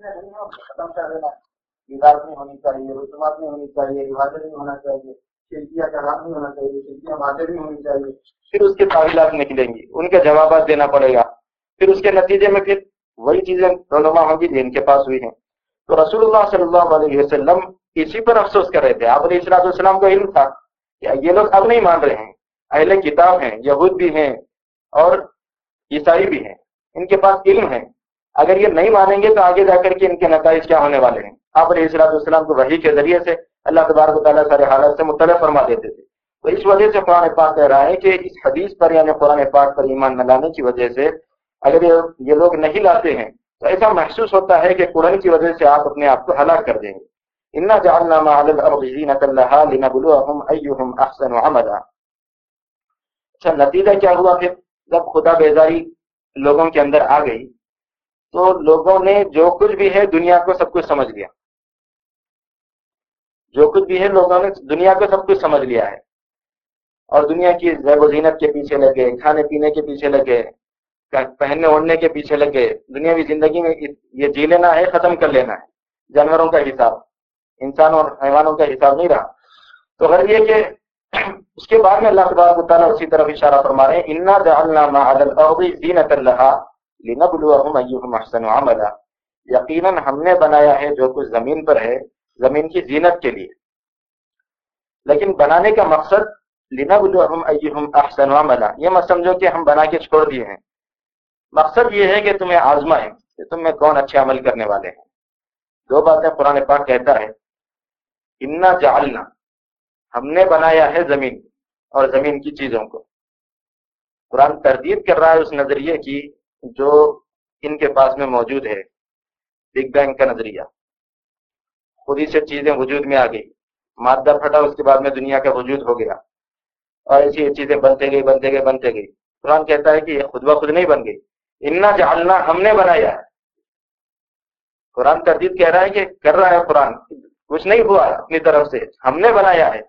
چیزیں نہیں ہیں ختم کر دینا مزاج نہیں ہونی چاہیے رسومات نہیں ہونی چاہیے رواجیں نہیں ہونا چاہیے شرکیہ کا حق نہیں ہونا چاہیے شرکیہ مادے نہیں ہونی چاہیے پھر اس کے تعویلات نکلیں گی ان کے جوابات دینا پڑے گا۔ پھر اس کے نتیجے میں پھر وہی چیزیں رونما ہوں گی جن کے پاس ہوئی ہیں۔ تو رسول اللہ صلی اللہ علیہ وسلم اسی پر افسوس کر رہے تھے۔ آپ علیہ السلاط والسلام کو علم تھا کہ یہ لوگ اب نہیں مان رہے ہیں۔ اہل کتاب ہیں، یہود بھی ہیں اور عیسائی بھی ہیں۔ ان کے پاس علم ہے۔ اگر یہ نہیں مانیں گے تو آگے جا کر کے ان کے نتائج کیا ہونے والے ہیں؟ آپ علیہ السلاط والسلام کو وحی کے ذریعے سے اللہ تبارک و تعالیٰ سارے حالات سے مطلع فرما دیتے تھے۔ تو اس وجہ سے قرآن پاک کہہ رہا ہے کہ اس حدیث پر یعنی قرآن پاک پر ایمان نہ لانے کی وجہ سے اگر یہ لوگ نہیں لاتے ہیں تو ایسا محسوس ہوتا ہے کہ قرآن کی وجہ سے آپ اپنے آپ کو ہلاک کر دیں گے۔ انا جعلنا ما على الارض زينة لها لنبلوهم ايهم احسن عملا۔ اچھا نتیجہ کیا ہوا پھر؟ جب خدا بیزاری لوگوں کے اندر آ گئی تو لوگوں نے جو کچھ بھی ہے دنیا کو سب کچھ سمجھ لیا۔ جو کچھ بھی ہے لوگوں نے دنیا کو سب کچھ سمجھ لیا ہے۔ اور دنیا کی زیب و زینت کے پیچھے لگے، کھانے پینے کے پیچھے لگے پہننے اوڑھنے کے پیچھے لگے۔ دنیاوی زندگی میں یہ جی لینا ہے، ختم کر لینا ہے۔ جانوروں کا حساب، انسان اور حیوانوں کا حساب نہیں رہا۔ تو اگر یہ کہ اس کے بعد میں اللہ تبارک تعالیٰ اسی طرف اشارہ فرما رہے ہیں، انا جعلنا ما الارض لها لنبلوهم ايهم احسن عملا. یقینا ہم نے بنایا ہے جو کچھ زمین پر ہے، زمین کی زینت کے لیے. لیکن بنانے کا مقصد لینا بلو احم احسن عملا. یہ مت سمجھو کہ ہم بنا کے چھوڑ دیے ہیں. مقصد یہ ہے کہ تمہیں آزمائیں کہ تم میں کون اچھے عمل کرنے والے ہیں. دو باتیں قرآن پاک کہتا ہے. انا جعلنا. ہم نے بنایا ہے زمین اور زمین کی چیزوں کو. قرآن تردید کر رہا ہے اس نظریے کی جو ان کے پاس میں موجود ہے۔ بگ بینگ کا نظریہ۔ خود ہی سے چیزیں وجود میں آ گئی۔ مادہ پھٹا، اس کے بعد میں دنیا کا وجود ہو گیا۔ اور ایسی چیزیں بنتے گئی بنتے گئے، بنتے گئی قرآن کہتا ہے کہ یہ خود بخود نہیں بن گئی انا جالنا ہم نے بنایا ہے۔ قرآن تردید کہہ رہا ہے کہ کر رہا ہے قرآن۔ کچھ نہیں ہوا اپنی طرف سے۔ ہم نے بنایا ہے۔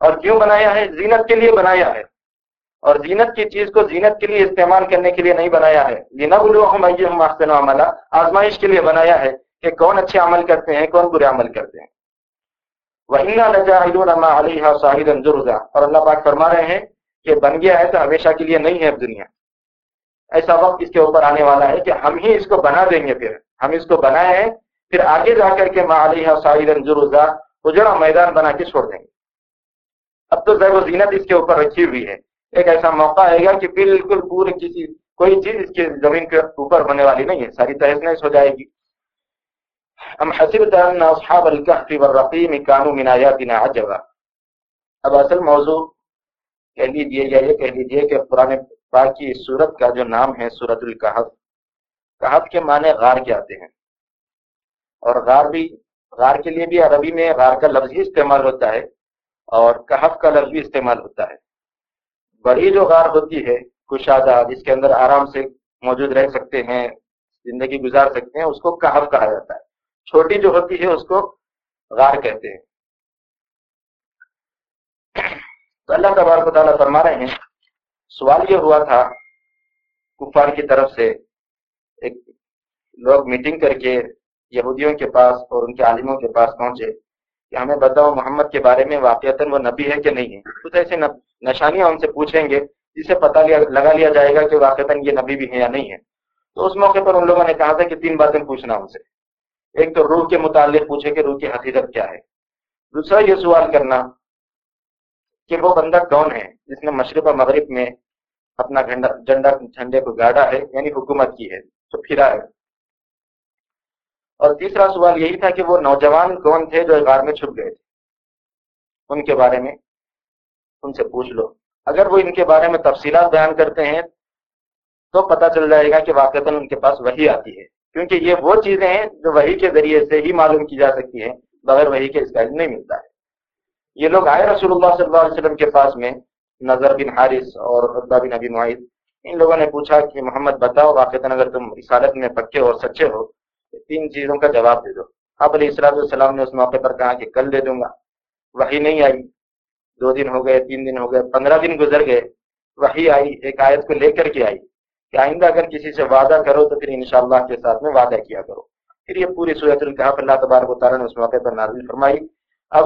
اور کیوں بنایا ہے؟ زینت کے لیے بنایا ہے۔ اور زینت کی چیز کو زینت کے لیے استعمال کرنے کے لیے نہیں بنایا ہے۔ لینا بولو عملہ آزمائش کے لیے بنایا ہے کہ کون اچھے عمل کرتے ہیں، کون برے عمل کرتے ہیں۔ اور اللہ پاک فرما رہے ہیں کہ بن گیا ہے تو ہمیشہ کے لیے نہیں ہے اب دنیا۔ ایسا وقت اس کے اوپر آنے والا ہے کہ ہم ہی اس کو بنا دیں گے پھر۔ ہم اس کو بنائے ہیں، پھر آگے جا کر کے ماں علیہ شاہد ضرور اجڑا میدان بنا کے چھوڑ دیں گے۔ اب تو و زینت اس کے اوپر رکھی ہوئی ہے۔ ایک ایسا موقع آئے گا کہ بالکل پورے کسی، کوئی چیز اس کے زمین کے اوپر ہونے والی نہیں ہے، ساری تحس ہو جائے گی۔ ام حسبت ان اصحاب الكهف والرقيم كانوا من آياتنا عجبا۔ اب اصل موضوع کہہ لیجیے یا یہ کہہ لیجیے کہ قرآن پاک کی اس سورت کا جو نام ہے سورت الکحف کہف کے معنی غار کے آتے ہیں۔ اور غار بھی، غار کے لیے بھی عربی میں غار کا لفظ ہی استعمال ہوتا ہے اور کہف کا لفظ بھی استعمال ہوتا ہے۔ بڑی جو غار ہوتی ہے کشادہ جس کے اندر آرام سے موجود رہ سکتے ہیں، زندگی گزار سکتے ہیں، اس کو کہف کہا جاتا ہے۔ چھوٹی جو ہوتی ہے، اس کو غار کہتے ہیں۔ تو اللہ تبارک و تعالیٰ فرما رہے ہیں، سوال یہ ہوا تھا، کفار کی طرف سے ایک لوگ میٹنگ کر کے یہودیوں کے پاس اور ان کے عالموں کے پاس پہنچے۔ کہ ہمیں بتاؤ محمد کے بارے میں واقعات وہ نبی ہے کہ نہیں ہے؟ کچھ ایسے نشانیاں ان سے پوچھیں گے جسے پتہ لیا لگا لیا جائے گا کہ واقعات یہ نبی بھی ہے یا نہیں ہے تو اس موقع پر ان لوگوں نے کہا تھا کہ تین باتیں پوچھنا ان سے۔ ایک تو روح کے متعلق پوچھے کہ روح کی حقیقت کیا ہے۔ دوسرا یہ سوال کرنا کہ وہ بندہ کون ہے جس نے مشرق و مغرب میں اپنا جھنڈا جھنڈے کو گاڑا ہے یعنی حکومت کی ہے، تو پھرا ہے۔ اور تیسرا سوال یہی تھا کہ وہ نوجوان کون تھے جو غار میں چھپ گئے تھے؟ ان کے بارے میں ان سے پوچھ لو۔ اگر وہ ان کے بارے میں تفصیلات بیان کرتے ہیں، تو پتہ چل جائے گا کہ واقع ان کے پاس وہی آتی ہے۔ کیونکہ یہ وہ چیزیں ہیں جو وہی کے ذریعے سے ہی معلوم کی جا سکتی ہیں، بغیر وہی کے اس کا علم نہیں ملتا۔ ہے یہ لوگ آئے رسول اللہ صلی اللہ علیہ وسلم کے پاس میں، نظر بن حارث اور عبدہ بن ابی معاہد ان لوگوں نے پوچھا کہ، محمد بتاؤ واقع اگر تم رسالت میں پکے اور سچے ہو تین چیزوں کا جواب دے دو۔ اب علیہ السلام السلام نے اس موقع پر کہا کہ کل دے دوں گا۔ وہی نہیں آئی۔ دو دن ہو گئے، تین دن ہو گئے، پندرہ دن گزر گئے۔ وہی آئی، ایک آیت کو لے کر کے آئی کہ آئندہ اگر کسی سے وعدہ کرو تو پھر انشاءاللہ کے ساتھ میں وعدہ کیا کرو۔ پھر یہ پوری صورت القحف اللہ تبارک و تعالیٰ نے اس موقع پر نازل فرمائی۔ اب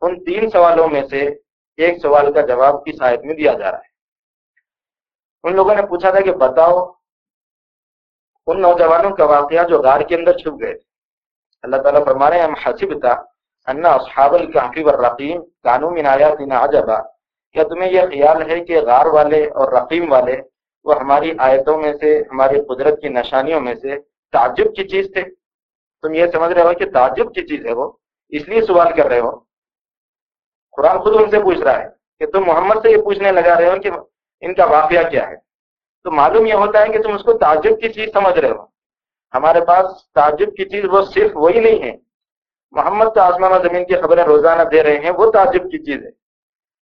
ان تین سوالوں میں سے ایک سوال کا جواب کس آیت میں دیا جا رہا ہے؟ ان لوگوں نے پوچھا تھا کہ بتاؤ ان نوجوانوں کا واقعہ جو غار کے اندر چھپ گئے تھے۔ اللہ تعالیٰ فرما رہے ہیں حسب تھا انا اصحاب القحفی والرقیم قانون من آیاتنا عجبا. کیا تمہیں یہ خیال ہے کہ غار والے اور رقیم والے وہ ہماری آیتوں میں سے، ہماری قدرت کی نشانیوں میں سے تعجب کی چیز تھے؟ تم یہ سمجھ رہے ہو کہ تعجب کی چیز ہے وہ؟ اس لیے سوال کر رہے ہو۔ قرآن خود ان سے پوچھ رہا ہے کہ تم محمد سے یہ پوچھنے لگا رہے ہو کہ ان کا واقعہ کیا ہے؟ تو معلوم یہ ہوتا ہے کہ تم اس کو تعجب کی چیز سمجھ رہے ہو۔ ہمارے پاس تعجب کی چیز وہ صرف وہی نہیں ہے۔ محمد تو آسمان و زمین کی خبریں روزانہ دے رہے ہیں، وہ تعجب کی چیز ہے۔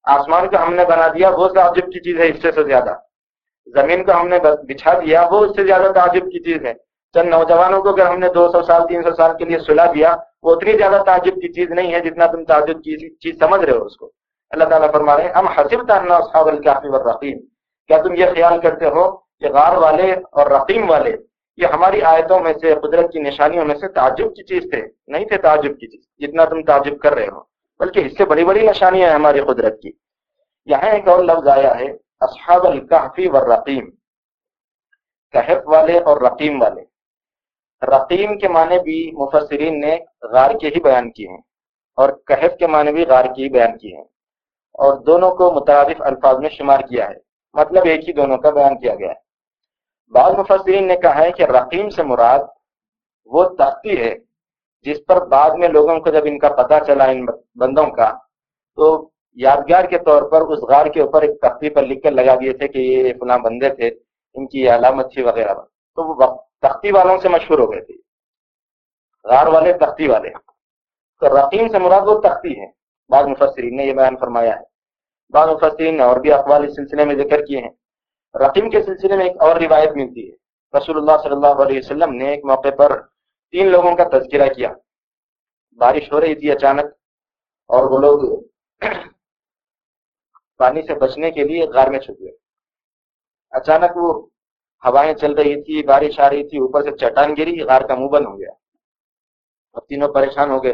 آسمان کو ہم نے بنا دیا، وہ تعجب کی چیز ہے اس سے زیادہ۔ زمین کو ہم نے بچھا دیا، وہ اس سے زیادہ تعجب کی چیز ہے۔ چند نوجوانوں کو اگر ہم نے دو سو سال، تین سو سال کے لیے سلا دیا، وہ اتنی زیادہ تعجب کی چیز نہیں ہے جتنا تم تعجب کی چیز سمجھ رہے ہو اس کو۔ اللہ تعالیٰ فرما رہے ہیں، ہم حسب تاننا اصحاب الکافی والرقیم کیا تم یہ خیال کرتے ہو کہ غار والے اور رقیم والے یہ ہماری آیتوں میں سے، قدرت کی نشانیوں میں سے تعجب کی چیز تھے؟ نہیں تھے تعجب کی چیز، جتنا تم تعجب کر رہے ہو، بلکہ اس سے بڑی بڑی نشانیاں ہیں ہماری قدرت کی۔ یہاں ایک اور لفظ آیا ہے، اصحاب الکحفی والرقیم۔ کہف والے اور رقیم والے۔ رقیم کے معنی بھی مفسرین نے غار کے ہی بیان کیے ہیں، اور کہف کے معنی بھی غار کی ہی بیان کیے ہیں۔ اور دونوں کو متعارف الفاظ میں شمار کیا ہے۔ مطلب ایک ہی دونوں کا بیان کیا گیا ہے۔ بعض مفسرین نے کہا ہے کہ رقیم سے مراد وہ تختی ہے جس پر بعد میں لوگوں کو جب ان کا پتہ چلا ان بندوں کا، تو یادگار کے طور پر اس غار کے اوپر ایک تختی پر لکھ کر لگا دیے تھے کہ یہ فلاں بندے تھے، ان کی علامت تھی وغیرہ۔ تو وہ تختی والوں سے مشہور ہو گئے تھے، غار والے تختی والے۔ تو رقیم سے مراد وہ تختی ہے، بعض مفسرین نے یہ بیان فرمایا ہے۔ بعض مفسرین نے اور بھی اقوال اس سلسلے میں ذکر کیے ہیں۔ رقیم کے سلسلے میں ایک اور روایت ملتی ہے۔ رسول اللہ صلی اللہ علیہ وسلم نے ایک موقع پر تین لوگوں کا تذکرہ کیا۔ بارش ہو رہی تھی اچانک اور وہ لوگ پانی سے بچنے کے لیے غار میں چھپ گئے۔ اچانک وہ ہوائیں چل رہی تھی، بارش آ رہی تھی، اوپر سے چٹان گری، غار کا منہ بند ہو گیا اب تینوں پریشان ہو گئے۔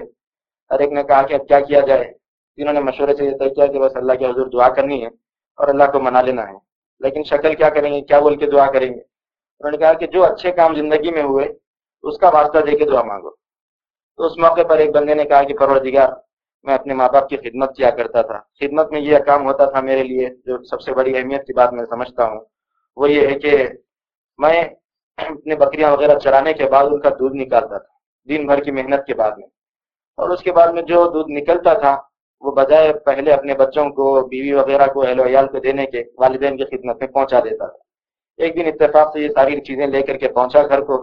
ہر ایک نے کہا کہ اب کیا کیا جائے؟ تینوں نے مشورے سے یہ طے کیا کہ بس اللہ کے حضور دعا کرنی ہے اور اللہ کو منا لینا ہے۔ لیکن شکل کیا کریں گے؟ کیا بول کے دعا کریں گے؟ انہوں نے کہا کہ جو اچھے کام زندگی میں ہوئے، اس کا واسطہ دے کے دعا مانگو۔ تو اس موقع پر ایک بندے نے کہا کہ پروردگار، میں اپنے ماں باپ کی خدمت کیا کرتا تھا۔ خدمت میں یہ کام ہوتا تھا میرے لیے، جو سب سے بڑی اہمیت کی بات میں سمجھتا ہوں، وہ یہ ہے کہ میں اپنے بکریاں وغیرہ چرانے کے بعد ان کا دودھ نکالتا تھا، دن بھر کی محنت کے بعد میں۔ اور اس کے بعد میں جو دودھ نکلتا تھا وہ بجائے پہلے اپنے بچوں کو بیوی وغیرہ کو اہل ویال کو دینے کے والدین کی خدمت میں پہنچا دیتا تھا۔ ایک دن اتفاق سے یہ ساری چیزیں لے کر کے پہنچا گھر کو۔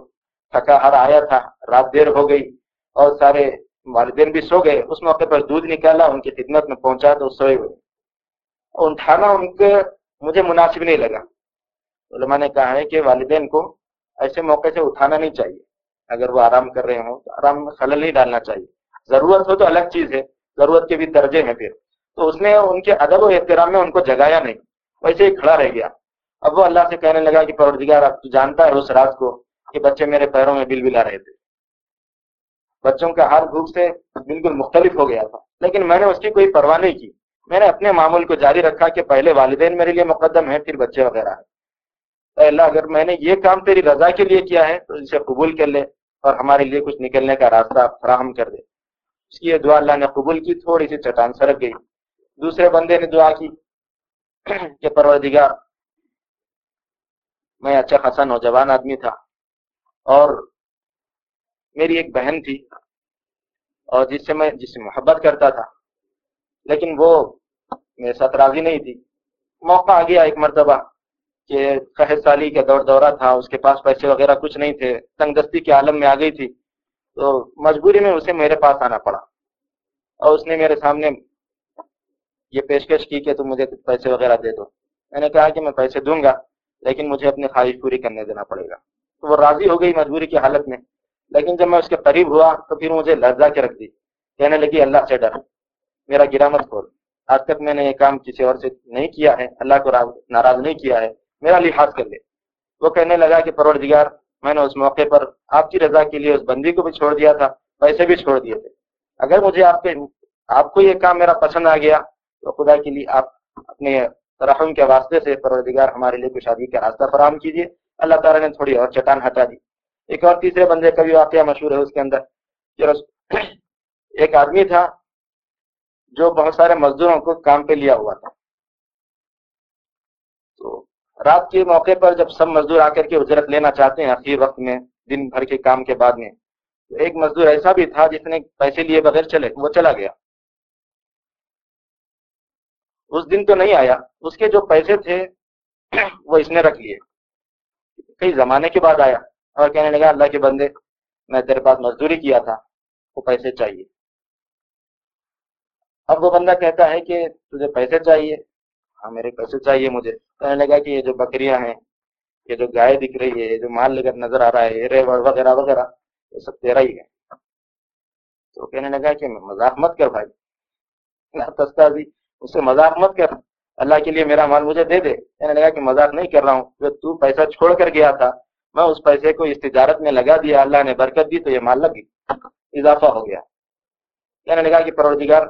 تھکا ہر آیا تھا، رات دیر ہو گئی اور سارے والدین بھی سو گئے۔ اس موقع پر دودھ نکالا، ان کی خدمت میں پہنچا تو سوئے ہوئے۔ اٹھانا ان کے مجھے مناسب نہیں لگا۔ علماء نے کہا ہے کہ والدین کو ایسے موقع سے اٹھانا نہیں چاہیے۔ اگر وہ آرام کر رہے ہوں تو آرام میں خلل نہیں ڈالنا چاہیے۔ ضرورت ہو تو الگ چیز ہے۔ ضرورت کے بھی درجے ہیں پھر۔ تو اس نے ان کے ادب و احترام میں ان کو جگایا نہیں ویسے ہی کھڑا رہ گیا۔ اب وہ اللہ سے کہنے لگا کہ پروردگار، اب تو جانتا ہے اس رات کو کہ بچے میرے پیروں میں بل بلا رہے تھے۔ بچوں کا حال بھوک سے بالکل مختلف ہو گیا تھا، لیکن میں نے اس کی کوئی پرواہ نہیں کی۔ میں نے اپنے معمول کو جاری رکھا کہ پہلے والدین میرے لیے مقدم ہے پھر بچے وغیرہ ہے اللہ، اگر میں نے یہ کام تیری رضا کے لیے کیا ہے، تو اسے قبول کر لے اور ہمارے لیے کچھ نکلنے کا راستہ فراہم کر دے۔ اس کی دعا اللہ نے قبول کی، تھوڑی سی چٹان سرک گئی دوسرے بندے نے دعا کی کہ پروردگار، میں اچھا خاصا نوجوان آدمی تھا اور میری ایک بہن تھی اور جس سے میں، جس سے محبت کرتا تھا، لیکن وہ میرے ساتھ راضی نہیں تھی۔ موقع آ گیا ایک مرتبہ کہ قحط سالی کا دور دورہ تھا، اس کے پاس پیسے وغیرہ کچھ نہیں تھے تنگ دستی کے عالم میں آ گئی تھی۔ تو مجبوری میں اسے میرے پاس آنا پڑا اور اس نے میرے سامنے یہ پیشکش کی کہ تم مجھے پیسے وغیرہ دے دو۔ میں نے کہا کہ میں پیسے دوں گا، لیکن مجھے اپنی خواہش پوری کرنے دینا پڑے گا۔ تو وہ راضی ہو گئی مجبوری کی حالت میں۔ لیکن جب میں اس کے قریب ہوا تو پھر مجھے لرزا کے رکھ دی۔ کہنے لگی، اللہ سے ڈر، میرا گرامت کھول۔ آج تک میں نے یہ کام کسی اور سے نہیں کیا ہے، اللہ کو ناراض نہیں کیا ہے، میرا لحاظ کر لے۔ وہ کہنے لگا کہ پروردگار میں نے اس موقع پر آپ کی رضا کے لیے اس بندی کو بھی چھوڑ دیا تھا، پیسے بھی چھوڑ دیے تھے۔ اگر مجھے آپ کے آپ کو یہ کام میرا پسند آ گیا، تو خدا کے لیے آپ اپنے رحم کے واسطے سے پروردگار ہمارے لیے کچھ شادی کا راستہ فراہم کیجیے۔ اللہ تعالیٰ نے تھوڑی اور چٹان ہٹا دی۔ ایک اور تیسرے بندے کا بھی واقعہ مشہور ہے اس کے اندر۔ ایک آدمی تھا جو بہت سارے مزدوروں کو کام پہ لیا ہوا تھا۔ رات کے موقع پر جب سب مزدور آ کر کے اجرت لینا چاہتے ہیں اخیر وقت میں، دن بھر کے کام کے بعد میں، تو ایک مزدور ایسا بھی تھا جس نے پیسے لیے بغیر چلے، وہ چلا گیا۔ اس دن تو نہیں آیا، اس کے جو پیسے تھے، وہ اس نے رکھ لیے۔ کئی زمانے کے بعد آیا اور کہنے لگا، اللہ کے بندے، میں تیرے پاس مزدوری کیا تھا، وہ پیسے چاہیے۔ اب وہ بندہ کہتا ہے کہ تجھے پیسے چاہیے ہاں میرے پیسے چاہیے مجھے۔ کہنے لگا کہ یہ جو بکریاں ہیں، یہ جو گائے دکھ رہی ہے، یہ جو مال لے کر نظر آ رہا ہے ہیرے وغیرہ وغیرہ، یہ سب تیرا ہی ہے۔ تو کہنے لگا کہ مذاق مت کر بھائی۔ اس سے مذاق مت کر۔ اللہ کے لیے میرا مال مجھے دے دے۔ کہنے لگا کہ مذاق نہیں کر رہا ہوں۔ جو تو پیسہ چھوڑ کر گیا تھا، میں اس پیسے کو اس تجارت میں لگا دیا۔ اللہ نے برکت دی تو یہ مال لگی اضافہ ہو گیا۔ کہنے لگا کہ پروردگار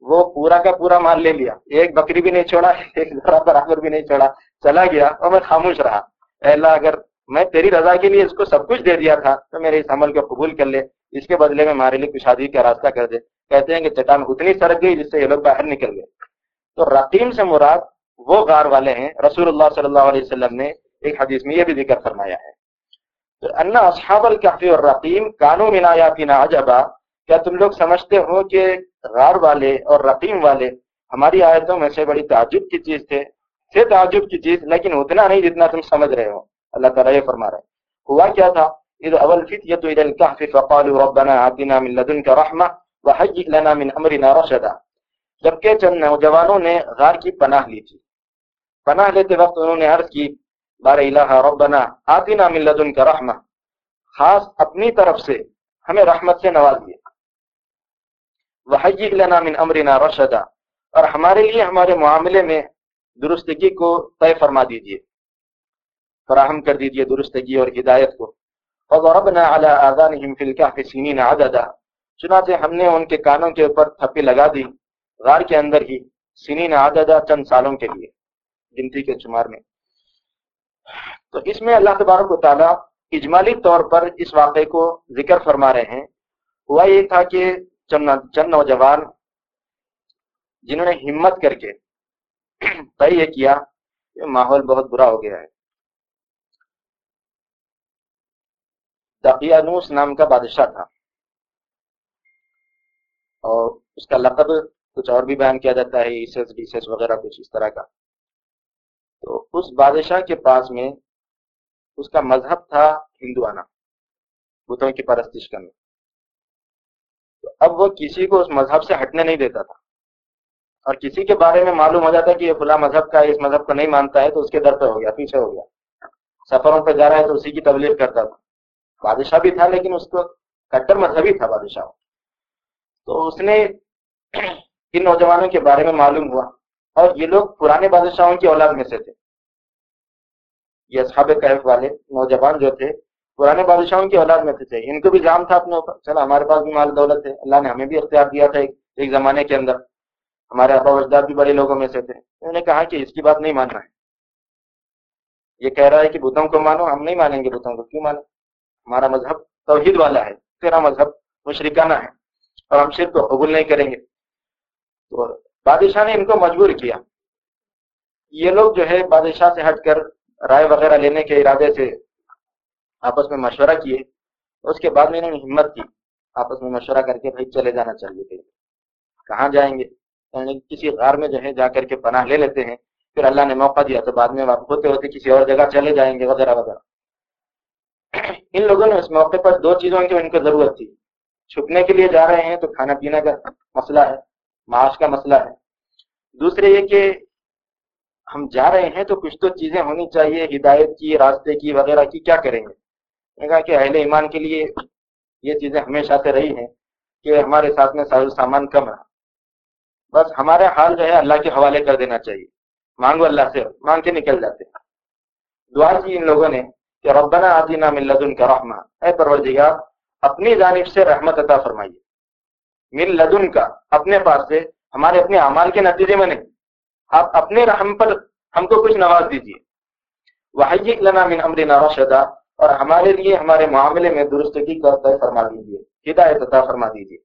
وہ پورا کا پورا مال لے لیا۔ ایک بکری بھی نہیں چھوڑا، ایک ذرا برابر بھی نہیں چھوڑا۔ چلا گیا اور میں خاموش رہا۔ اے اللہ، اگر میں تیری رضا کے لیے اس کو سب کچھ دے دیا تھا، تو میرے اس عمل کو قبول کر لے۔ اس کے بدلے میں ہمارے لیے کچھ کا راستہ کر دے۔ کہتے ہیں کہ چٹان اتنی سرک گئی جس سے یہ لوگ باہر نکل گئے۔ تو رقیم سے مراد وہ غار والے ہیں۔ رسول اللہ صلی اللہ علیہ وسلم نے ایک حدیث میں یہ بھی ذکر فرمایا ہے۔ تو انا اصحاب الکافی اور رقیم کانو منایاتی نا عجبا۔ کیا تم لوگ سمجھتے ہو کہ غار والے اور رقیم والے، ہماری آیتوں میں سے بڑی تعجب کی چیز تھے۔ سے تعجب کی چیز، لیکن اتنا نہیں جتنا تم سمجھ رہے ہو۔ اللہ تعالیٰ یہ فرما رہے ہوا کیا تھا؟ اذ اول فتیت الى الكهف فقالوا ربنا آتنا من لدنك رحمة وحجئ لنا من امرنا رشدا۔ جبکہ چند نوجوانوں نے غار کی پناہ لی تھی۔ پناہ لیتے وقت انہوں نے عرض کی بار الہ ربنا آتنا من لدنك رحمة۔ خاص اپنی طرف سے ہمیں رحمت سے نواز دیے وحجئ لنا من امرنا رشدا۔ اور ہمارے لیے، ہمارے معاملے میں درستگی کو طے فرما دیجیے فراہم کر دیجیے درستگی اور ہدایت کو۔ فضربنا على آذانهم في الكهف سنين عددا۔ چنانچہ ہم نے ان کے کانوں کے اوپر تھپی لگا دی۔ غار کے اندر ہی سنین عددا چند سالوں کے لیے۔ گنتی کے شمار میں۔ تو اس میں اللہ تبارک و تعالی اجمالی طور پر اس واقعے کو ذکر فرما رہے ہیں۔ ہوا یہ تھا کہ چند نوجوان جنہوں نے ہمت کر کے طے یہ کیا کہ ماحول بہت برا ہو گیا ہے۔ دقیانوس نام کا بادشاہ تھا۔ اور اس کا لقب کچھ اور بھی بیان کیا جاتا ہے ایسس ڈیسس وغیرہ کچھ اس طرح کا۔ تو اس بادشاہ کے پاس میں اس کا مذہب تھا ہندوانہ، بتوں کی پرستش کرنا۔ تو اب وہ کسی کو اس مذہب سے ہٹنے نہیں دیتا تھا۔ اور کسی کے بارے میں معلوم ہو جاتا کہ یہ کھلا مذہب کا، اس مذہب کو نہیں مانتا ہے تو اس کے در پہ ہو گیا، پیچھے ہو گیا۔ سفروں پہ جا رہا ہے تو اسی کی تبلیغ کرتا تھا۔ بادشاہ بھی تھا لیکن اس کو کٹر مذہبی تھا بادشاہ۔ تو اس نے ان نوجوانوں کے بارے میں معلوم ہوا۔ اور یہ لوگ پرانے بادشاہوں کی اولاد میں سے تھے۔ یہ اصحاب کیف والے نوجوان جو تھے پرانے بادشاہوں کی اولاد میں سے تھے ان کو بھی جام تھا اپنے اوپر۔ چلو، ہمارے پاس بھی مال دولت ہے۔ اللہ نے ہمیں بھی اختیار دیا تھا ایک زمانے کے اندر۔ ہمارے ابا اجداد بھی بڑے لوگوں میں سے تھے۔ انہوں نے کہا کہ اس کی بات نہیں ماننا ہے۔ یہ کہہ رہا ہے کہ بتوں کو مانو، ہم نہیں مانیں گے بتوں کو۔ کیوں مانو؟ ہمارا مذہب توحید والا ہے، تیرا مذہب مشرکانہ ہے۔ اور ہم شرک کو قبول نہیں کریں گے۔ تو بادشاہ نے ان کو مجبور کیا۔ یہ لوگ جو ہے بادشاہ سے ہٹ کر رائے وغیرہ لینے کے ارادے سے آپس میں مشورہ کیے، اس کے بعد میں نے ہمت کی، آپس میں مشورہ کر کے بھائی چلے جانا چاہیے کہیں کہاں جائیں گے؟ یعنی کسی غار میں جو ہے جا کر کے پناہ لے لیتے ہیں، پھر اللہ نے موقع دیا تو بعد میں ہوتے ہوتے کسی اور جگہ چلے جائیں گے، وغیرہ وغیرہ۔ ان لوگوں نے اس موقع پر دو چیزوں کی ان کو ضرورت تھی۔ چھپنے کے لیے جا رہے ہیں تو کھانا پینا کا مسئلہ ہے، معاش کا مسئلہ ہے۔ دوسرے یہ کہ ہم جا رہے ہیں تو کچھ تو چیزیں ہونی چاہیے، ہدایت کی، راستے کی، وغیرہ کی، کیا کریں گے؟ کہا کہ اہل ایمان کے لیے یہ چیزیں ہمیشہ سے رہی ہیں کہ ہمارے ساتھ میں ساز سامان کم رہا۔ بس ہمارے حال جو ہے اللہ کے حوالے کر دینا چاہیے۔ مانگو اللہ سے، مانگ کے نکل جاتے دعا کی ان لوگوں نے کہ ربنا آتینا من لدن کا رحمہ۔ اے پروردگار، اپنی جانب سے رحمت عطا فرمائیے۔ من لدن کا اپنے پاس سے، ہمارے اپنے اعمال کے نتیجے میں نہیں۔ آپ اپنے رحم پر ہم کو کچھ نواز دیجیے۔ وحی لنا من امرنا رشدا۔ اور ہمارے لیے، ہمارے معاملے میں درستگی کا طے فرما دیجیے ہدایت عطا فرما دیجیے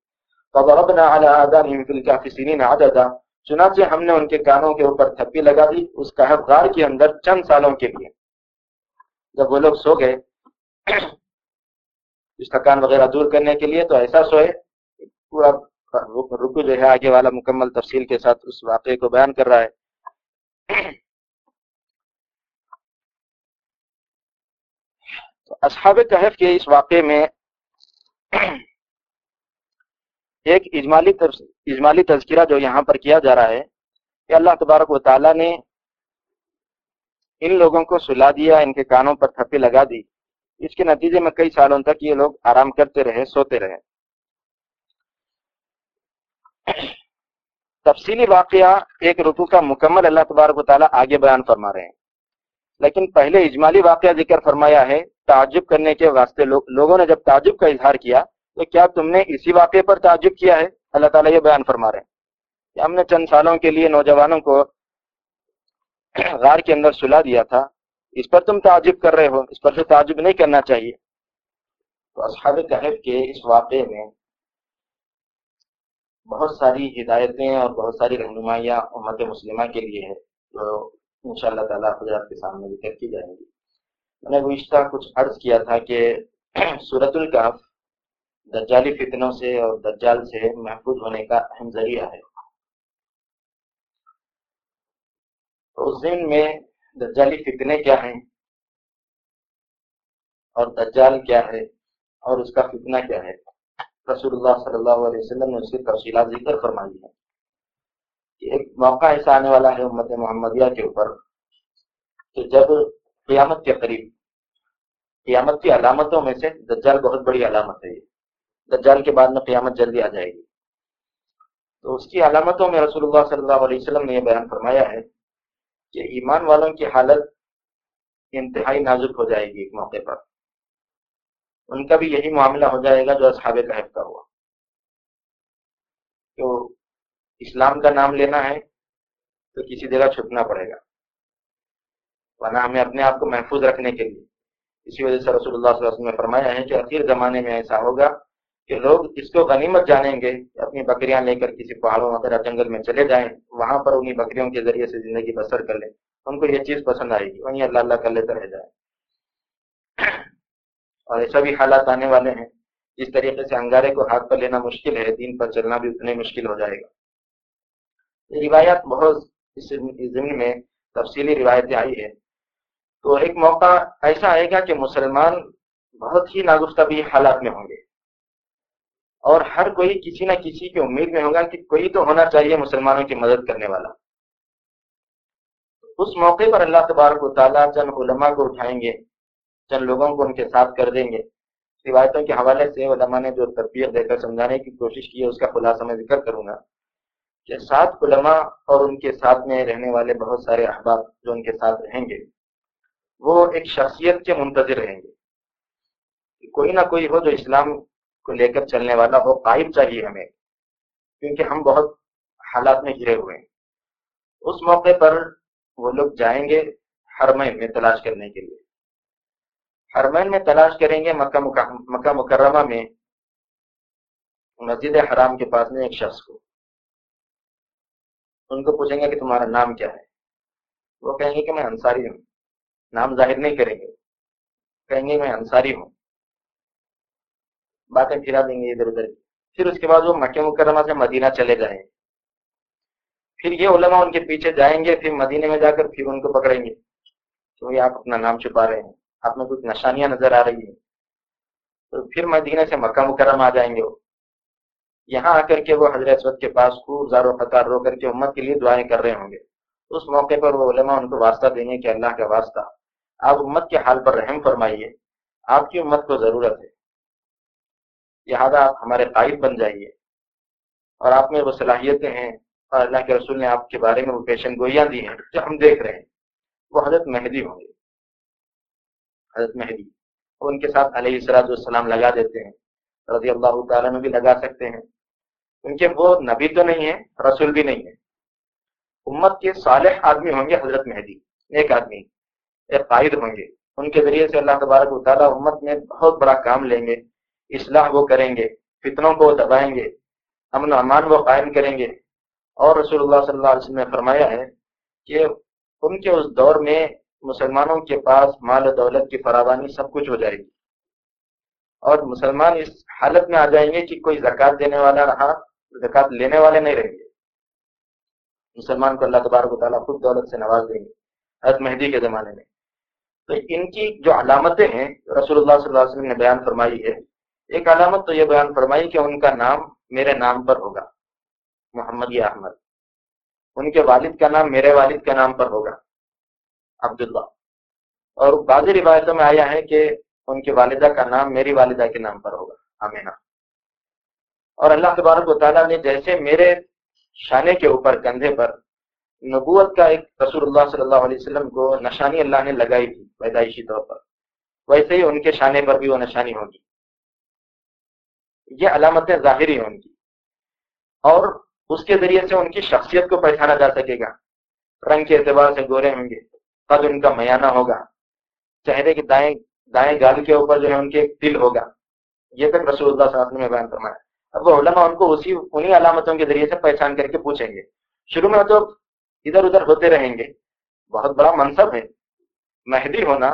فضربنا على آذانهم في الكهف سنين عددا چنانچہ ہم نے ان کے کانوں کے اوپر تھپی لگا دی، اس کہف غار کے اندر چند سالوں کے لیے۔ جب وہ لوگ سو گئے اس تھکان وغیرہ دور کرنے کے لیے، تو ایسا سوئے، پورا رکو جو ہے، آگے والا مکمل تفصیل کے ساتھ اس واقعے کو بیان کر رہا ہے۔ اصحاب کہف کے اس واقعے میں ایک اجمالی اجمالی تذکرہ جو یہاں پر کیا جا رہا ہے کہ اللہ تبارک و تعالیٰ نے ان لوگوں کو سلا دیا، ان کے کانوں پر تھپی لگا دی۔ اس کے نتیجے میں کئی سالوں تک یہ لوگ آرام کرتے رہے، سوتے رہے۔ تفصیلی واقعہ ایک رکو کا مکمل اللہ تبارک و تعالیٰ آگے بیان فرما رہے ہیں۔ لیکن پہلے اجمالی واقعہ ذکر فرمایا ہے تعجب کرنے کے واسطے لوگوں نے جب تعجب کا اظہار کیا، تو کیا تم نے اسی واقعے پر تعجب کیا ہے؟ اللہ تعالیٰ یہ بیان فرما رہے ہیں کہ ہم نے چند سالوں کے لیے نوجوانوں کو غار کے اندر سلا دیا تھا۔ اس پر تم تعجب کر رہے ہو، اس پر سے تعجب نہیں کرنا چاہیے۔ تو اصحاب کہف کے اس واقعے میں بہت ساری ہدایتیں اور بہت ساری رہنمائیاں امت مسلمہ کے لیے ہے جو ان شاء اللہ تعالیٰ حضرات کے سامنے ذکر کی جائیں گی۔ میں نے گزشتہ کچھ عرض کیا تھا کہ صورت القاف دجالی فتنوں سے اور دجال سے محفوظ ہونے کا اہم ذریعہ ہے۔ تو اس دن میں دجالی فتنے کیا ہیں اور دجال کیا ہے اور اس کا فتنہ کیا ہے؟ رسول اللہ صلی اللہ علیہ وسلم نے اس کی تفصیلات ذکر فرمائی ہے کہ ایک موقع ایسا آنے والا ہے امت محمدیہ کے اوپر کہ جب قیامت کے قریب قیامت کی علامتوں میں سے دجال بہت بڑی علامت ہے یہ۔ دجال کے بعد میں قیامت جلدی آ جائے گی۔ تو اس کی علامتوں میں رسول اللہ صلی اللہ علیہ وسلم نے یہ بیان فرمایا ہے کہ ایمان والوں کی حالت انتہائی نازک ہو جائے گی ایک موقع پر۔ ان کا بھی یہی معاملہ ہو جائے گا جو اصحاب کہف کا ہوا۔ تو اسلام کا نام لینا ہے تو کسی جگہ چھپنا پڑے گا۔ ورنہ ہمیں اپنے آپ کو محفوظ رکھنے کے لیے۔ اسی وجہ سے رسول اللہ صلی اللہ علیہ وسلم نے فرمایا ہے کہ اخیر زمانے میں ایسا ہوگا کہ لوگ اس کو غنیمت جانیں گے اپنی بکریاں لے کر کسی پہاڑوں وغیرہ جنگل میں چلے جائیں، وہاں پر انہیں بکریوں کے ذریعے سے زندگی بسر کر لیں۔ ان کو یہ چیز پسند آئے گی۔ وہیں اللہ اللہ کر لیتے رہ جائے۔ اور ایسا بھی حالات آنے والے ہیں۔ جس طریقے سے انگارے کو ہاتھ پر لینا مشکل ہے، دین پر چلنا بھی اتنے مشکل ہو جائے گا۔ یہ روایات بہت اس زمین میں تفصیلی روایتیں آئی ہے تو ایک موقع ایسا آئے گا کہ مسلمان بہت ہی ناگفتہ حالات میں ہوں گے۔ اور ہر کوئی کسی نہ کسی کی امید میں ہوگا کہ کوئی تو ہونا چاہیے مسلمانوں کی مدد کرنے والا۔ اس موقع پر اللہ تبارک و تعالیٰ چند علماء کو اٹھائیں گے چند لوگوں کو ان کے ساتھ کر دیں گے، روایتوں کے حوالے سے علماء نے جو تربیت دے کر سمجھانے کی کوشش کی ہے، اس کا خلاصہ میں ذکر کروں گا کہ سات علماء اور ان کے ساتھ میں رہنے والے بہت سارے احباب جو ان کے ساتھ رہیں گے۔ وہ ایک شخصیت کے منتظر رہیں گے۔ کوئی نہ کوئی ہو جو اسلام کو لے کر چلنے والا وہ قائب چاہیے ہمیں، کیونکہ ہم بہت حالات میں گرے ہوئے ہیں۔ اس موقع پر وہ لوگ جائیں گے حرمین میں تلاش کرنے کے لیے۔ حرمین میں تلاش کریں گے مکہ مکہ مکرمہ میں، مسجد حرام کے پاس میں ایک شخص کو۔ ان کو پوچھیں گے کہ تمہارا نام کیا ہے؟ وہ کہیں گے کہ میں انصاری ہوں۔ نام ظاہر نہیں کریں گے۔ کہیں گے میں انصاری ہوں۔ باتیں پھرا دیں گے ادھر ادھر۔ پھر اس کے بعد وہ مکہ مکرمہ سے مدینہ چلے جائیں۔ گے پھر یہ علماء ان کے پیچھے جائیں گے، پھر مدینے میں جا کر پھر ان کو پکڑیں گے۔ کیونکہ آپ اپنا نام چھپا رہے ہیں۔ آپ میں کچھ نشانیاں نظر آ رہی ہیں۔ تو پھر مدینے سے مکہ مکرم آ جائیں گے۔ وہ یہاں آ کر کے وہ حضرت اسود کے پاس خوب زارو قطار رو کر کے امت کے لیے دعائیں کر رہے ہوں گے۔ اس موقع پر وہ علماء ان کو واسطہ دیں گے کہ اللہ کا واسطہ۔ آپ امت کے حال پر رحم فرمائیے۔ آپ کی امت کو ضرورت ہے۔ لہٰذا آپ ہمارے قائد بن جائیے۔ اور آپ میں وہ صلاحیتیں ہیں اور اللہ کے رسول نے آپ کے بارے میں وہ پیشن گوئیاں دی ہیں جو ہم دیکھ رہے ہیں۔ وہ حضرت مہدی ہوں گے۔ حضرت مہدی۔ ان کے ساتھ علیہ السلاۃ والسلام لگا دیتے ہیں۔ رضی اللہ تعالیٰ بھی لگا سکتے ہیں۔ کیونکہ وہ نبی تو نہیں ہے رسول بھی نہیں ہے امت کے صالح آدمی ہوں گے حضرت مہدی، ایک آدمی، ایک قائد ہوں گے۔ ان کے ذریعے سے اللہ تبارک و تعالیٰ امت میں بہت بڑا کام لیں گے، اصلاح وہ کریں گے، فتنوں کو دبائیں گے، امن و امان وہ قائم کریں گے۔ اور رسول اللہ صلی اللہ علیہ وسلم نے فرمایا ہے کہ ان کے اس دور میں مسلمانوں کے پاس مال و دولت کی فراوانی سب کچھ ہو جائے گی۔ اور مسلمان اس حالت میں آ جائیں گے کہ کوئی زکوٰۃ دینے والا رہا، زکوٰۃ لینے والے نہیں رہیں گے۔ مسلمان کو اللہ تبارک و تعالیٰ خود دولت سے نواز دیں گے، حضرت مہدی کے زمانے میں۔ تو ان کی جو علامتیں ہیں، رسول اللہ صلی اللہ علیہ وسلم نے بیان فرمائی ہے، ایک علامت تو یہ بیان فرمائی کہ ان کا نام میرے نام پر ہوگا، محمد یا احمد۔ ان کے والد کا نام میرے والد کے نام پر ہوگا، عبداللہ۔ اور بعض روایتوں میں آیا ہے کہ ان کی والدہ کا نام میری والدہ کے نام پر ہوگا امینہ اور اللہ تبارک و تعالیٰ نے جیسے میرے شانے کے اوپر کندھے پر نبوت کا ایک رسول اللہ صلی اللہ علیہ وسلم کو نشانی اللہ نے لگائی تھی پیدائشی طور پر۔ ویسے ہی ان کے شانے پر بھی وہ نشانی ہوگی۔ یہ علامتیں ظاہری ہوں گی۔ اور اس کے ذریعے سے ان کی شخصیت کو پہچانا جا سکے گا۔ رنگ کے اعتبار سے گورے ہوں گے۔ قد ان کا میانہ ہوگا۔ چہرے کے دائیں دائیں گال کے اوپر جو ہے ان کے ایک دل ہوگا۔ یہ تک رسول اللہ صلی اللہ علیہ وسلم بیان فرمایا۔ اب وہ علماء ان کو اسی انہی علامتوں کے ذریعے سے پہچان کر کے پوچھیں گے۔ شروع میں تو ادھر ادھر ہوتے رہیں گے۔ بہت بڑا منصب ہے۔ مہدی ہونا۔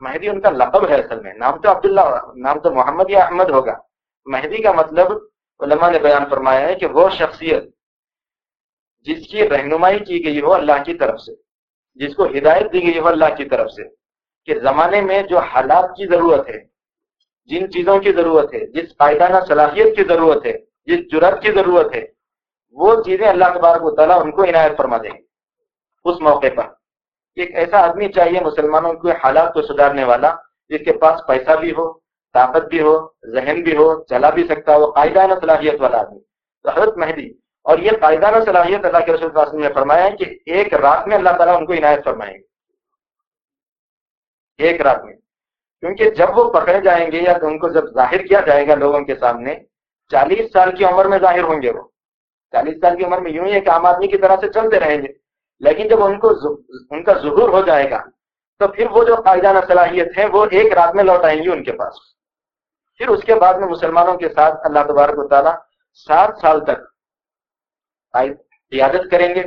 مہدی ان کا لقب ہے اصل میں۔ نام تو عبداللہ، نام تو محمد یا احمد ہوگا۔ مہدی کا مطلب علماء نے بیان فرمایا ہے کہ وہ شخصیت جس کی رہنمائی کی گئی ہو اللہ کی طرف سے، جس کو ہدایت دی گئی ہو اللہ کی طرف سے، کہ زمانے میں جو حالات کی ضرورت ہے جن چیزوں کی ضرورت ہے، جس قائدانہ صلاحیت کی ضرورت ہے، جس جرت کی ضرورت ہے، وہ چیزیں اللہ تبارک و تعالیٰ ان کو عنایت فرما دیں گے۔ اس موقع پر۔ ایک ایسا آدمی چاہیے مسلمانوں کے حالات کو سدھارنے والا، جس کے پاس پیسہ بھی ہو، طاقت بھی ہو، ذہن بھی ہو، چلا بھی سکتا ہو قائدانہ صلاحیت والا آدمی۔ تو حضرت مہدی، اور یہ قائدانہ صلاحیت اللہ کے رسول وسلم نے فرمایا ہے کہ ایک رات میں اللہ تعالیٰ ان کو عنایت فرمائیں گے۔ ایک رات میں۔ کیونکہ جب وہ پکڑے جائیں گے یا ان کو جب ظاہر کیا جائے گا لوگوں کے سامنے، چالیس سال کی عمر میں ظاہر ہوں گے وہ۔ چالیس سال کی عمر میں یوں ہی ایک عام آدمی کی طرح سے چلتے رہیں گے۔ لیکن جب ان کو ان کا ظہور ہو جائے گا، تو پھر وہ جو قائدانہ صلاحیت ہے وہ ایک رات میں لوٹ آئیں گی ان کے پاس۔ پھر اس کے بعد میں مسلمانوں کے ساتھ اللہ تبارک و تعالیٰ سات سال تک قیادت کریں گے۔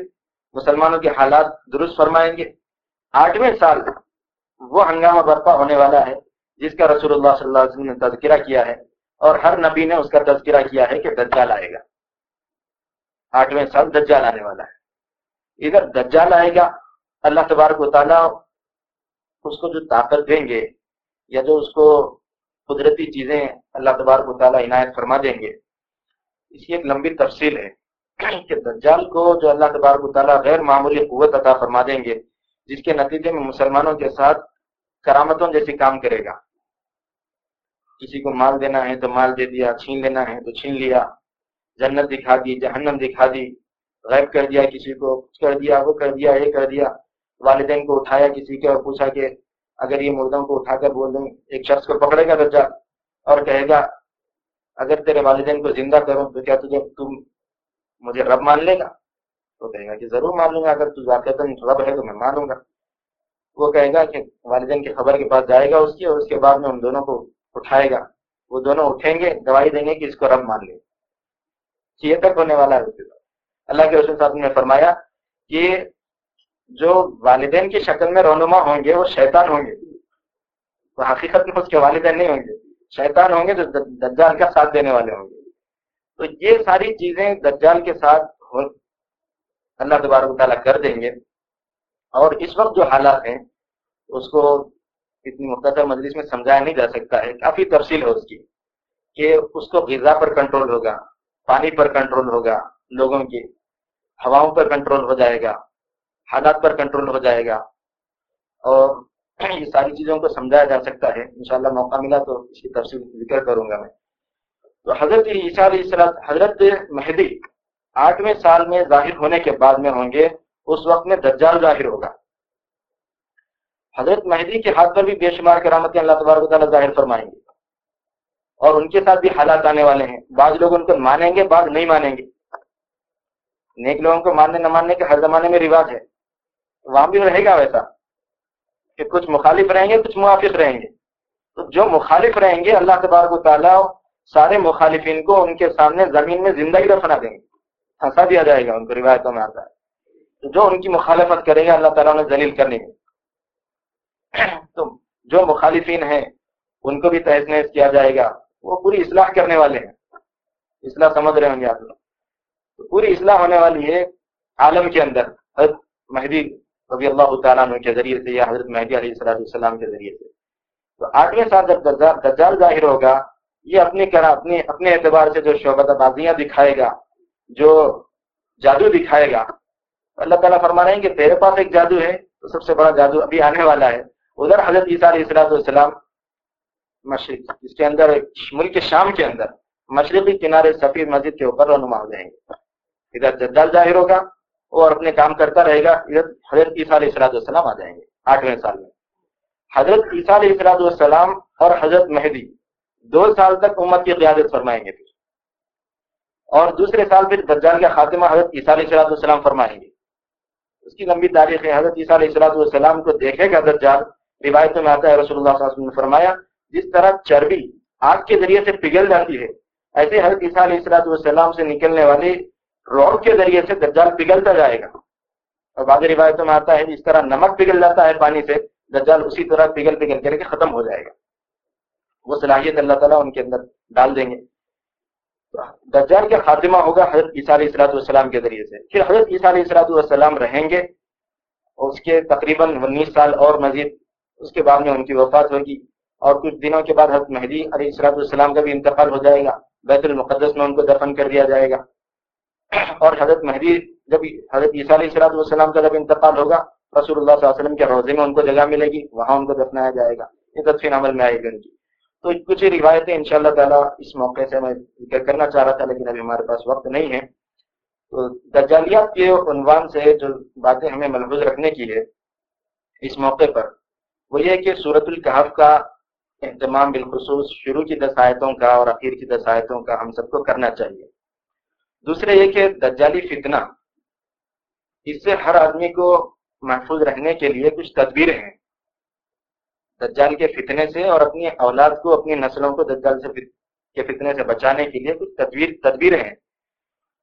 مسلمانوں کے حالات درست فرمائیں گے۔ آٹھویں سال وہ ہنگامہ برپا ہونے والا ہے جس کا رسول اللہ صلی اللہ علیہ وسلم نے تذکرہ کیا ہے اور ہر نبی نے اس کا تذکرہ کیا ہے کہ دجال آئے گا۔ آٹھویں سال دجال آنے والا ہے۔ ادھر دجال آئے گا، اللہ تبارک و تعالیٰ اس کو جو طاقت دیں گے یا جو اس کو قدرتی چیزیں اللہ تبارک و تعالیٰ عنایت فرما دیں گے، اس کی ایک لمبی تفصیل ہے کہ دجال کو جو اللہ تبارک و تعالیٰ غیر معمولی قوت عطا فرما دیں گے، جس کے نتیجے میں مسلمانوں کے ساتھ کرامتوں جیسی کام کرے گا۔ کسی کو مال دینا ہے تو مال دے دیا، چھین لینا ہے تو چھین لیا، جنت دکھا دی، جہنم دکھا دی، غیب کر دیا کسی کو کر دیا، وہ کر دیا، یہ کر دیا۔ والدین کو اٹھایا کسی کے اور پوچھا کہ اگر یہ مردوں کو اٹھا کر بول دوں، ایک شخص کو پکڑے گا درجہ اور کہے گا، اگر تیرے والدین کو زندہ کروں تو کیا تجھے تم مجھے رب مان لے گا؟ تو کہے گا کہ ضرور مان لوں گا، اگر تو رب ہے تو میں مانوں گا۔ وہ کہے گا کہ والدین کی خبر کے پاس جائے گا اس کی اور اس کے بعد میں ان دونوں کو اٹھائے گا۔ وہ دونوں اٹھیں گے دوائی دیں گے کہ اس کو رب مان لے۔ یہ تک ہونے والا ہے۔ اللہ کے رسول صاحب نے فرمایا کہ جو والدین کی شکل میں رونما ہوں گے، وہ شیطان ہوں گے۔ وہ حقیقت میں اس کے والدین نہیں ہوں گے۔ شیطان ہوں گے جو دجال کا ساتھ دینے والے ہوں گے۔ تو یہ ساری چیزیں دجال کے ساتھ اللہ تبارک تعالیٰ کر دیں گے۔ اور اس وقت جو حالات ہیں، اس کو اتنی مختصر مجلس میں سمجھایا نہیں جا سکتا ہے۔ کافی تفصیل ہے اس کی کہ اس کو غذا پر کنٹرول ہوگا، پانی پر کنٹرول ہوگا لوگوں کی ہواؤں پر کنٹرول ہو جائے گا، حالات پر کنٹرول ہو جائے گا۔ اور یہ ساری چیزوں کو سمجھایا جا سکتا ہے۔ انشاءاللہ موقع ملا تو اس کی تفصیل ذکر کروں گا میں۔ تو حضرت عیسیٰ علیہ السلام، حضرت مہدی آٹھویں سال میں ظاہر ہونے کے بعد میں ہوں گے۔ اس وقت میں دجال ظاہر ہوگا۔ حضرت مہدی کے ہاتھ پر بھی بے شمار کرامتیں اللہ تبارک و تعالیٰ ظاہر فرمائیں گے۔ اور ان کے ساتھ بھی حالات آنے والے ہیں۔ بعض لوگ ان کو مانیں گے، بعض نہیں مانیں گے۔ نیک لوگوں کو ماننے، نہ ماننے کے ہر زمانے میں رواج ہے۔ وہاں بھی رہے گا ویسا کہ کچھ مخالف رہیں گے، کچھ موافق رہیں گے۔ تو جو مخالف رہیں گے، اللہ تبارک و تعالیٰ سارے مخالفین کو ان کے سامنے زمین میں زندگی دفنا دیں گے۔ پھنسا دیا جائے گا ان کو، روایتوں میں آتا ہے۔ جو ان کی مخالفت کرے گا اللہ تعالیٰ نے ذلیل کرنی ہے تو جو مخالفین ہیں، ان کو بھی تحس نحس کیا جائے گا۔ وہ پوری اصلاح کرنے والے ہیں۔ اصلاح سمجھ رہے ہوں گے آپ لوگ۔ تو پوری اصلاح ہونے والی ہے عالم کے اندر، حضرت مہدی رضی اللہ تعالیٰ عنہ کے ذریعے سے یا حضرت مہدی علیہ السلام السلام کے ذریعے سے۔ تو آٹھویں سال جب دجال ظاہر ہوگا، یہ اپنی کرا اپنی اپنے اعتبار سے جو شعبت بازیاں دکھائے گا، جو جادو دکھائے گا اللہ تعالیٰ فرما رہے ہیں کہ تیرے پاس ایک جادو ہے، تو سب سے بڑا جادو ابھی آنے والا ہے۔ ادھر حضرت عیسیٰ علیہ السلام والسلام مشرق اس کے اندر، ملک شام کے اندر مشرقی کنارے سفید مسجد کے اوپر رونما ہو جائیں گے۔ ادھر جدال ظاہر ہوگا اور اپنے کام کرتا رہے گا، ادھر حضرت عیسیٰ علیہ السلاۃ والسلام آ جائیں گے، آٹھویں سال میں۔ حضرت عیسیٰ علیہ السلاۃ والسلام اور حضرت مہدی دو سال تک امت کی قیادت فرمائیں گے۔ پھر اور دوسرے سال پھر دجال کا خاتمہ حضرت عیسیٰ علیہ السلاۃ والسلام فرمائیں گے۔ اس کی لمبی تاریخ ہے، حضرت عیسیٰ علیہ السلاۃ والسلام کو دیکھے گا دجال روایتوں میں آتا ہے، رسول اللہ صلی اللہ علیہ وسلم نے فرمایا، جس طرح چربی آگ کے ذریعے سے پگھل جاتی ہے، ایسے حضرت عیسیٰ علیہ السلاۃ والسلام سے نکلنے والی روڈ کے ذریعے سے دجال پگھلتا جائے گا۔ اور بعض روایتوں میں آتا ہے، جس طرح نمک پگھل جاتا ہے پانی سے، دجال اسی طرح پگھل پگھل کر کے ختم ہو جائے گا۔ وہ صلاحیت اللہ تعالیٰ ان کے اندر ڈال دیں گے۔ دجال کا خاتمہ ہوگا حضرت عیسیٰ علیہ السلاۃ والسلام کے ذریعے سے۔ پھر حضرت عیسیٰ علیہ السلاۃ والسلام رہیں گے اس کے تقریباً انیس سال اور مزید اس کے بعد میں ان کی وفات ہوگی اور کچھ دنوں کے بعد حضرت مہدی علیہ السلاۃ والسلام کا بھی انتقال ہو جائے گا۔ بیت المقدس میں ان کو دفن کر دیا جائے گا۔ اور حضرت مہدی جب حضرت عیسیٰ علیہ السلاۃ والسلام کا جب انتقال ہوگا، رسول اللہ صلی اللہ علیہ وسلم کے روزے میں ان کو جگہ ملے گی، وہاں ان کو دفنایا جائے گا۔ یہ تدفین عمل میں آئے گی ان کی تو کچھ روایتیں ان شاء اللہ تعالیٰ اس موقع سے میں ذکر کرنا چاہ رہا تھا، لیکن ابھی ہمارے پاس وقت نہیں ہے۔ تو دجالیات کے عنوان سے جو باتیں ہمیں ملحوظ رکھنے کی ہے اس موقع پر، وہ یہ کہ صورت القحف کا اہتمام بالخصوص شروع کی دس آیتوں کا اور اخیر کی دس آیتوں کا ہم سب کو کرنا چاہیے۔ دوسرے یہ کہ دجالی فتنہ، اس سے ہر آدمی کو محفوظ رہنے کے لیے کچھ تدبیر ہیں۔ دجال کے فتنے سے اور اپنی اولاد کو، اپنی نسلوں کو دجال سے کے فتنے سے بچانے کے لیے کچھ تدبیر تدبیر ہیں۔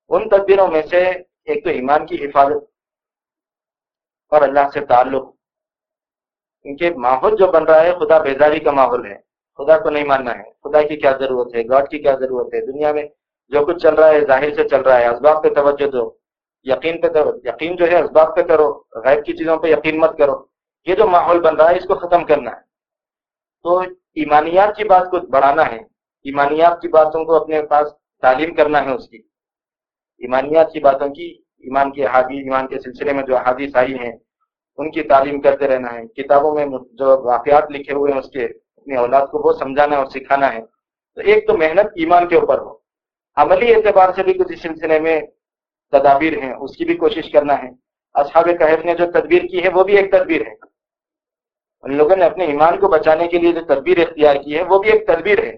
ان تدبیروں میں سے ایک تو ایمان کی حفاظت اور اللہ سے تعلق۔ کیونکہ ماحول جو بن رہا ہے، خدا بیداری کا ماحول ہے۔ خدا کو نہیں ماننا ہے۔ خدا کی کیا ضرورت ہے؟ گاڈ کی کیا ضرورت ہے؟ دنیا میں جو کچھ چل رہا ہے، ظاہر سے چل رہا ہے۔ اسباب پہ توجہ دو۔ یقین پہ کرو یقین جو ہے، اسباب پہ کرو۔ غیر کی چیزوں پہ یقین مت کرو۔ یہ جو ماحول بن رہا ہے، اس کو ختم کرنا ہے۔ تو ایمانیات کی بات کو بڑھانا ہے۔ ایمانیات کی باتوں کو اپنے پاس تعلیم کرنا ہے اس کی۔ ایمانیات کی باتوں کی، ایمان کے حادی ایمان کے سلسلے میں جو احادیث آئی ہیں، ان کی تعلیم کرتے رہنا ہے۔ کتابوں میں جو واقعات لکھے ہوئے ہیں، اس کے اپنی اولاد کو وہ سمجھانا اور سکھانا ہے۔ تو ایک تو محنت ایمان کے اوپر ہو۔ عملی اعتبار سے بھی کچھ اس سلسلے میں تدابیر ہیں، اس کی بھی کوشش کرنا ہے۔ اصحاب کہف نے جو تدبیر کی ہے، وہ بھی ایک تدبیر ہے۔ ان لوگوں نے اپنے ایمان کو بچانے کے لیے جو تدبیر اختیار کی ہے، وہ بھی ایک تدبیر ہے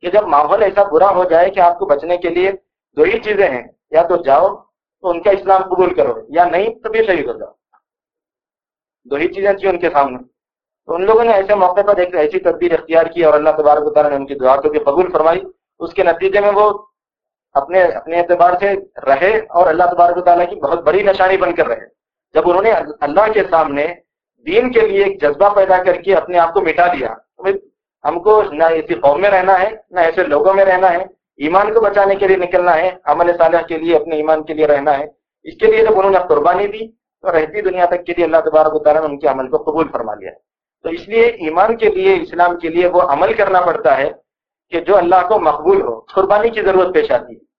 کہ جب ماحول ایسا برا ہو جائے کہ آپ کو بچنے کے لیے دو ہی چیزیں ہیں، یا تو جاؤ تو ان کا اسلام قبول کرو، یا نہیں تو بھی شہید ہو جاؤ۔ دو ہی چیزیں تھیں ان کے سامنے۔ تو ان لوگوں نے ایسے موقع پر ایک ایسی تدبیر اختیار کی اور اللہ تبارک تعالیٰ نے ان کی دعا کو بھی قبول فرمائی۔ اس کے نتیجے میں وہ اپنے اپنے اعتبار سے رہے اور اللہ تبارک تعالیٰ کی بہت بڑی نشانی بن کر رہے۔ جب انہوں نے اللہ کے سامنے دین کے لیے ایک جذبہ پیدا کر کے اپنے آپ کو مٹا دیا۔ ہم کو نہ ایسی قوم میں رہنا ہے، نہ ایسے لوگوں میں رہنا ہے۔ ایمان کو بچانے کے لیے نکلنا ہے، عمل صالح کے لیے اپنے ایمان کے لیے رہنا ہے۔ اس کے لیے جب انہوں نے قربانی دی تو رہتی دنیا تک کے لیے اللہ تبارک تعالیٰ نے ان کے عمل کو قبول فرما لیا۔ تو اس لیے ایمان کے لیے، اسلام کے لیے وہ عمل کرنا پڑتا ہے کہ جو اللہ کو مقبول ہو۔ قربانی کی ضرورت پیش آتی ہے۔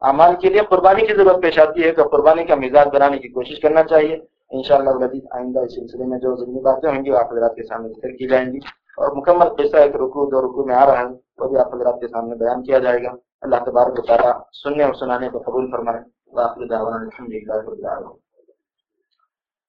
اعمال کے لیے قربانی کی ضرورت پیش آتی ہے تو قربانی کا مزاج بنانے کی کوشش کرنا چاہیے۔ ان شاء اللہ آئندہ اس سلسلے میں جو ضمنی باتیں ہوں گی وہ آپ حضرات کے سامنے ذکر کی جائیں گی اور مکمل قصہ ایک رکو دو رکو میں آ رہا ہے، وہ بھی آپ حضرات کے سامنے بیان کیا جائے گا۔ اللہ تبارک تعالیٰ سننے اور سنانے کو قبول فرمائے۔ الحمد للہ